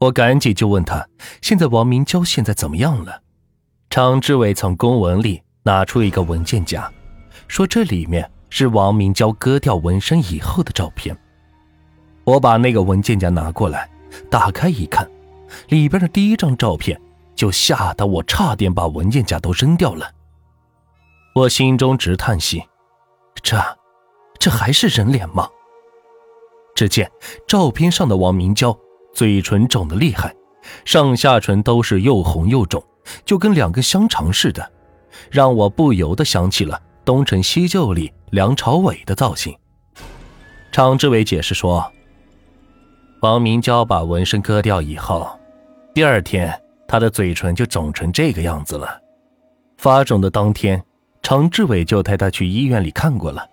我赶紧就问他：“现在王明娇现在怎么样了？”常志伟从公文里拿出一个文件夹，说这里面是王明娇割掉纹身以后的照片。我把那个文件夹拿过来，打开一看，里边的第一张照片就吓得我差点把文件夹都扔掉了。我心中直叹息：这，这还是人脸吗？只见照片上的王明娇。嘴唇肿得厉害，上下唇都是又红又肿，就跟两根香肠似的，让我不由得想起了《东成西就》里梁朝伟的造型。常志伟解释说，王明娇把纹身割掉以后，第二天她的嘴唇就肿成这个样子了。发肿的当天，常志伟就带她去医院里看过了，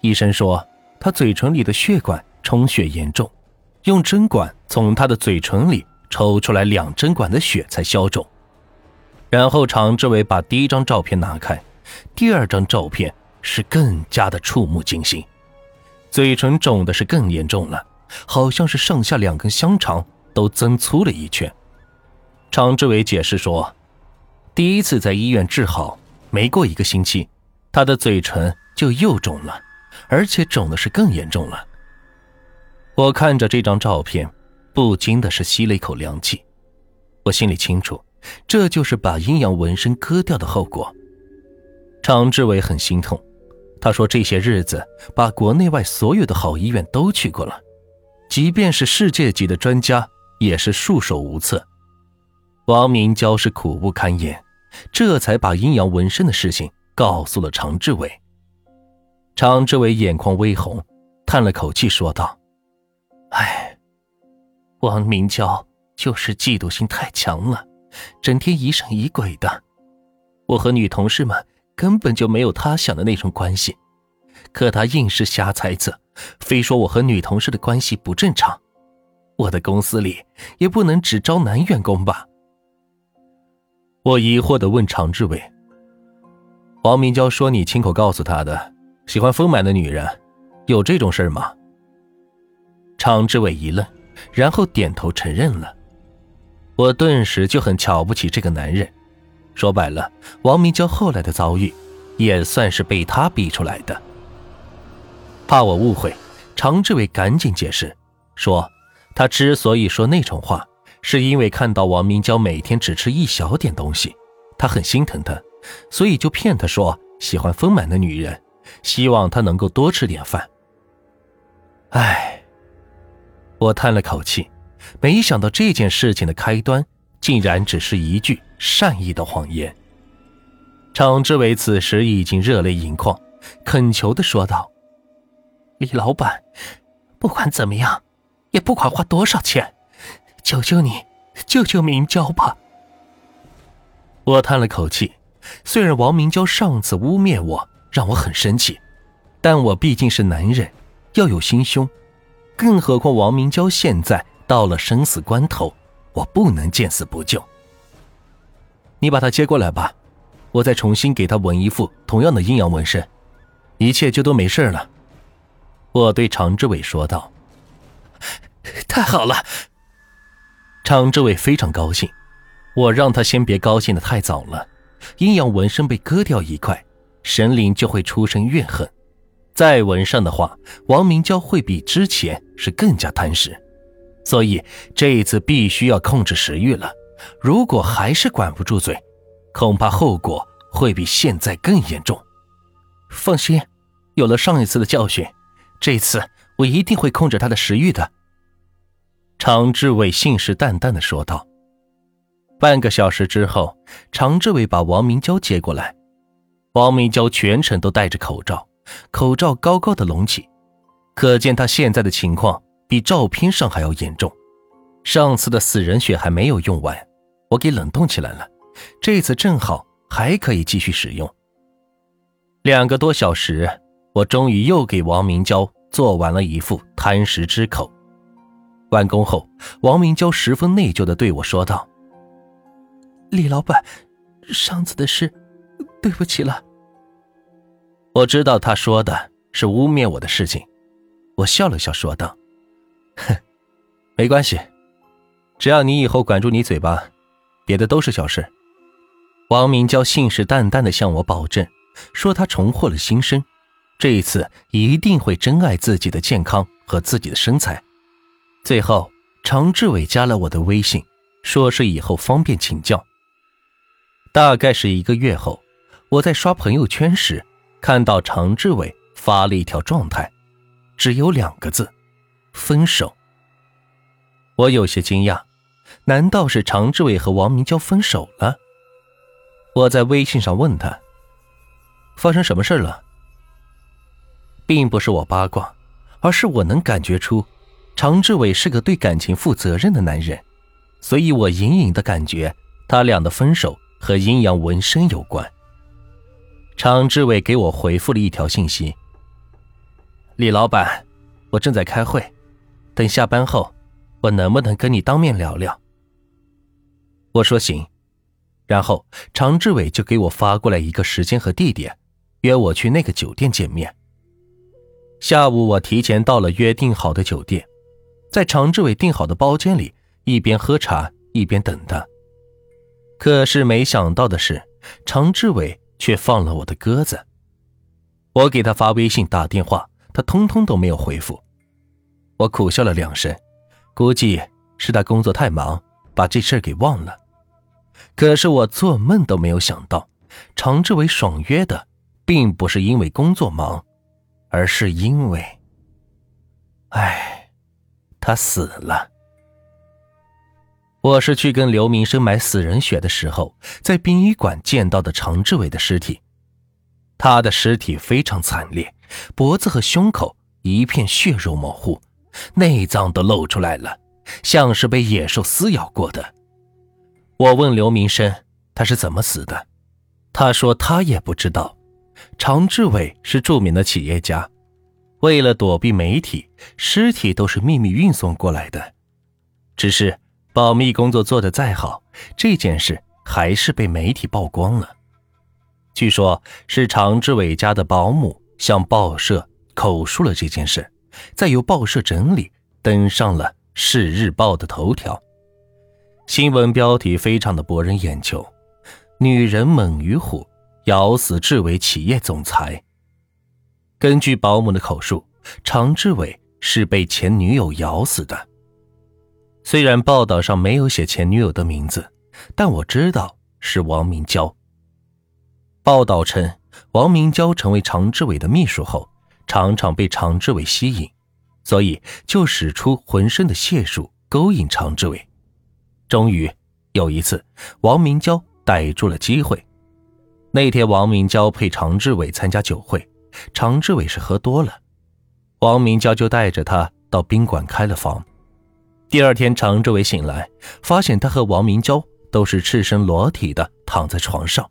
医生说她嘴唇里的血管充血严重。用针管从他的嘴唇里抽出来两针管的血才消肿。然后常志伟把第一张照片拿开，第二张照片是更加的触目惊心，嘴唇肿的是更严重了，好像是上下两根香肠都增粗了一圈。常志伟解释说，第一次在医院治好，没过一个星期，他的嘴唇就又肿了，而且肿的是更严重了。我看着这张照片，不禁的是吸了一口凉气。我心里清楚，这就是把阴阳纹身割掉的后果。常志伟很心痛，他说这些日子把国内外所有的好医院都去过了，即便是世界级的专家也是束手无策。王明娇是苦不堪言，这才把阴阳纹身的事情告诉了常志伟。常志伟眼眶微红，叹了口气说道。哎，王明娇就是嫉妒心太强了，整天疑神疑鬼的。我和女同事们根本就没有他想的那种关系，可他硬是瞎猜测，非说我和女同事的关系不正常。我的公司里也不能只招男员工吧？我疑惑的问常志伟：“王明娇说你亲口告诉他的，喜欢丰满的女人，有这种事吗？”常志伟一愣，然后点头承认了。我顿时就很瞧不起这个男人。说白了，王明娇后来的遭遇，也算是被他逼出来的。怕我误会，常志伟赶紧解释说，他之所以说那种话，是因为看到王明娇每天只吃一小点东西，他很心疼她，所以就骗她说喜欢丰满的女人，希望她能够多吃点饭。唉。我叹了口气，没想到这件事情的开端竟然只是一句善意的谎言。常志伟此时已经热泪盈眶，恳求的说道：“李老板，不管怎么样，也不管花多少钱，求求你，救救明娇吧。”我叹了口气，虽然王明娇上次污蔑我，让我很生气，但我毕竟是男人，要有心胸。更何况王明娇现在到了生死关头，我不能见死不救。你把她接过来吧，我再重新给她纹一副同样的阴阳纹身，一切就都没事了。我对常志伟说道：“ 太好了！”常志伟非常高兴。我让他先别高兴的太早了，阴阳纹身被割掉一块，神灵就会出生怨恨。再纹上的话，王明娇会比之前是更加贪食，所以这一次必须要控制食欲了。如果还是管不住嘴，恐怕后果会比现在更严重。放心，有了上一次的教训，这次我一定会控制他的食欲的。常志伟信誓旦旦地说道。半个小时之后，常志伟把王明娇接过来，王明娇全程都戴着口罩。口罩高高的隆起，可见他现在的情况比照片上还要严重。上次的死人血还没有用完，我给冷冻起来了，这次正好还可以继续使用。两个多小时，我终于又给王明娇做完了一副贪食之口。完工后，王明娇十分内疚地对我说道：“李老板，上次的事，对不起了。”我知道他说的是污蔑我的事情，我笑了笑说道：“哼，没关系，只要你以后管住你嘴巴，别的都是小事。王明娇信誓旦旦的向我保证，说他重获了新生，这一次一定会珍爱自己的健康和自己的身材。最后，常志伟加了我的微信，说是以后方便请教。大概是一个月后，我在刷朋友圈时，看到常志伟发了一条状态，只有两个字：分手。我有些惊讶，难道是常志伟和王明娇分手了？我在微信上问他：“发生什么事了？”并不是我八卦，而是我能感觉出，常志伟是个对感情负责任的男人，所以我隐隐的感觉他俩的分手和阴阳纹身有关。常志伟给我回复了一条信息：“李老板，我正在开会，等下班后。”我能不能跟你当面聊聊？我说行，然后常志伟就给我发过来一个时间和地点，约我去那个酒店见面。下午我提前到了约定好的酒店，在常志伟订好的包间里，一边喝茶一边等他。可是没想到的是，常志伟却放了我的鸽子。我给他发微信、打电话，他通通都没有回复。我苦笑了两声。估计是他工作太忙，把这事给忘了。可是我做梦都没有想到，常志伟爽约的，并不是因为工作忙，而是因为……哎，他死了。我是去跟刘明生买死人血的时候，在殡仪馆见到的常志伟的尸体。他的尸体非常惨烈，脖子和胸口一片血肉模糊。内脏都露出来了，像是被野兽撕咬过的。我问刘明生他是怎么死的，他说他也不知道。常志伟是著名的企业家，为了躲避媒体，尸体都是秘密运送过来的。只是保密工作做得再好，这件事还是被媒体曝光了。据说，是常志伟家的保姆向报社口述了这件事。再由报社整理，登上了《市日报》的头条。新闻标题非常的博人眼球：“女人猛于虎，咬死志伟企业总裁。”根据保姆的口述，常志伟是被前女友咬死的。虽然报道上没有写前女友的名字，但我知道是王明娇。报道称，王明娇成为常志伟的秘书后。常常被常志伟吸引，所以就使出浑身的解数勾引常志伟。终于有一次，王明娇逮住了机会。那天，王明娇陪常志伟参加酒会，常志伟是喝多了，王明娇就带着他到宾馆开了房。第二天，常志伟醒来，发现他和王明娇都是赤身裸体的躺在床上，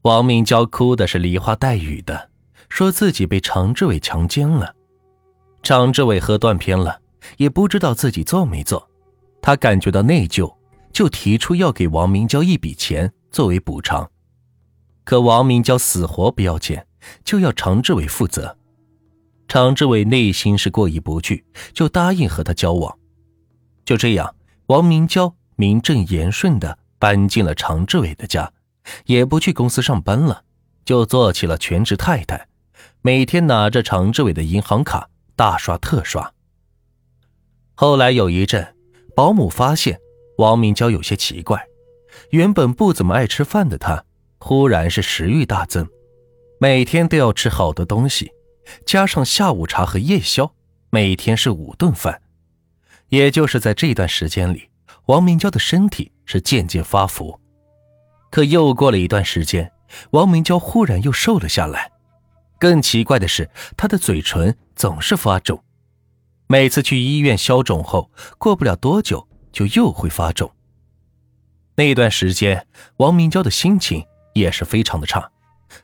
王明娇哭的是梨花带雨的。说自己被常志伟强奸了，常志伟喝断片了，也不知道自己做没做，他感觉到内疚，就提出要给王明娇一笔钱作为补偿，可王明娇死活不要钱，就要常志伟负责。常志伟内心是过意不去，就答应和他交往。就这样，王明娇名正言顺的搬进了常志伟的家，也不去公司上班了，就做起了全职太太。每天拿着常志伟的银行卡大刷特刷。后来有一阵，保姆发现王明娇有些奇怪，原本不怎么爱吃饭的她，忽然是食欲大增，每天都要吃好多东西，加上下午茶和夜宵，每天是五顿饭。也就是在这段时间里，王明娇的身体是渐渐发福。可又过了一段时间，王明娇忽然又瘦了下来。更奇怪的是，她的嘴唇总是发肿，每次去医院消肿后，过不了多久就又会发肿。那段时间，王明娇的心情也是非常的差，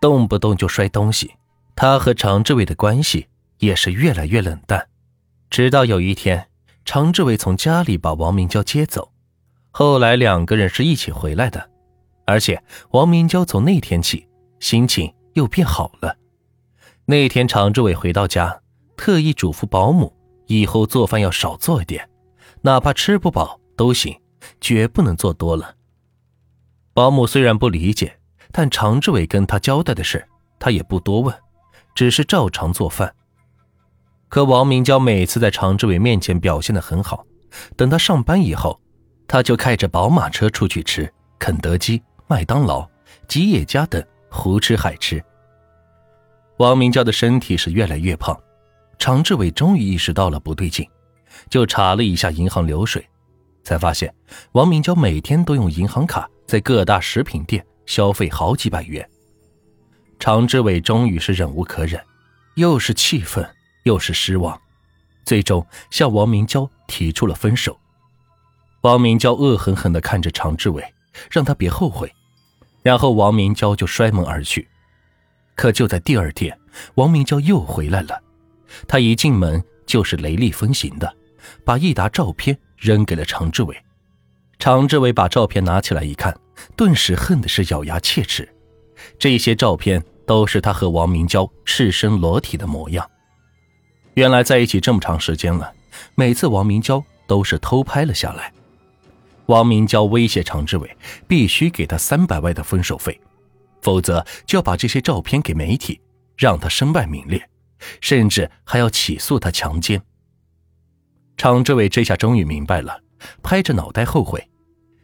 动不动就摔东西。她和常志伟的关系也是越来越冷淡。直到有一天，常志伟从家里把王明娇接走，后来两个人是一起回来的，而且王明娇从那天起心情又变好了。那天，常志伟回到家，特意嘱咐保姆以后做饭要少做一点，哪怕吃不饱都行，绝不能做多了。保姆虽然不理解，但常志伟跟他交代的事，他也不多问，只是照常做饭。可王明娇每次在常志伟面前表现的很好，等他上班以后，他就开着宝马车出去吃肯德基、麦当劳、吉野家等胡吃海吃。王明娇的身体是越来越胖，常志伟终于意识到了不对劲，就查了一下银行流水，才发现王明娇每天都用银行卡在各大食品店消费好几百元。常志伟终于是忍无可忍，又是气愤又是失望，最终向王明娇提出了分手。王明娇恶狠狠地看着常志伟，让他别后悔，然后王明娇就摔门而去。可就在第二天，王明娇又回来了。她一进门就是雷厉风行的，把一沓照片扔给了常志伟。常志伟把照片拿起来一看，顿时恨的是咬牙切齿。这些照片都是他和王明娇赤身裸体的模样。原来在一起这么长时间了，每次王明娇都是偷拍了下来。王明娇威胁常志伟，必须给他三百万的分手费。否则就要把这些照片给媒体，让他身败名裂，甚至还要起诉他强奸。常志伟这下终于明白了，拍着脑袋后悔，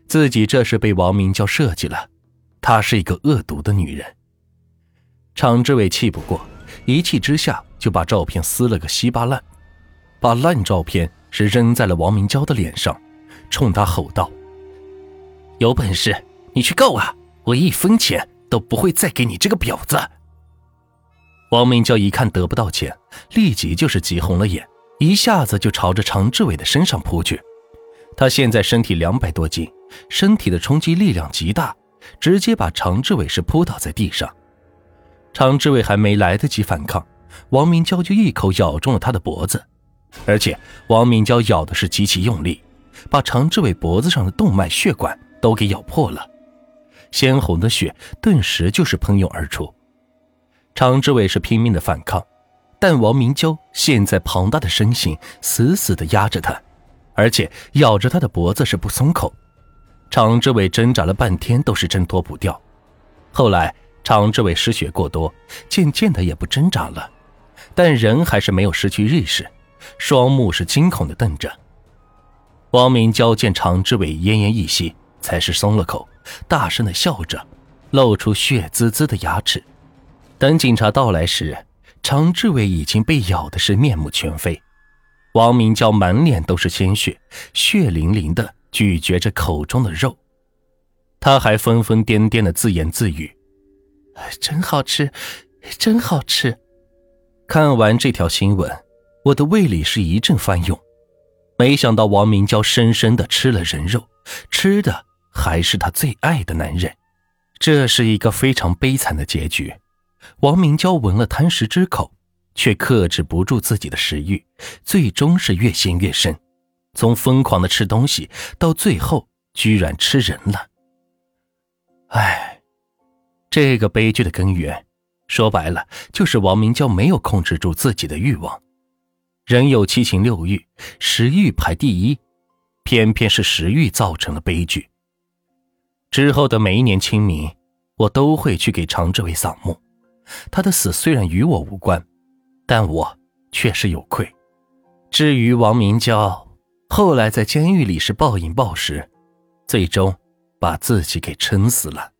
自己这是被王明娇设计了，她是一个恶毒的女人。常志伟气不过，一气之下就把照片撕了个稀巴烂，把烂照片是扔在了王明娇的脸上，冲她吼道：“有本事你去告啊！我一分钱！”都不会再给你这个婊子。王明娇一看得不到钱，立即就是急红了眼，一下子就朝着常志伟的身上扑去。他现在身体两百多斤，身体的冲击力量极大，直接把常志伟是扑倒在地上。常志伟还没来得及反抗，王明娇就一口咬中了他的脖子，而且王明娇咬的是极其用力，把常志伟脖子上的动脉血管都给咬破了。鲜红的血顿时就是喷涌而出，常志伟是拼命的反抗，但王明娇现在庞大的身形死死的压着他，而且咬着他的脖子是不松口。常志伟挣扎了半天都是挣脱不掉，后来常志伟失血过多，渐渐的也不挣扎了，但人还是没有失去意识，双目是惊恐的瞪着。王明娇见常志伟奄奄一息，才是松了口。大声的笑着，露出血滋滋的牙齿。等警察到来时，常志伟已经被咬的是面目全非。王明娇满脸都是鲜血，血淋淋的咀嚼着口中的肉。他还疯疯癫癫的自言自语：“真好吃，真好吃。”看完这条新闻，我的胃里是一阵翻涌。没想到王明娇深深的吃了人肉，吃的。还是她最爱的男人，这是一个非常悲惨的结局。王明娇闻了贪食之口，却克制不住自己的食欲，最终是越陷越深，从疯狂的吃东西到最后居然吃人了。唉，这个悲剧的根源，说白了就是王明娇没有控制住自己的欲望。人有七情六欲，食欲排第一，偏偏是食欲造成了悲剧。之后的每一年清明，我都会去给常志伟扫墓。他的死虽然与我无关，但我确实有愧。至于王明娇，后来在监狱里是暴饮暴食，最终把自己给撑死了。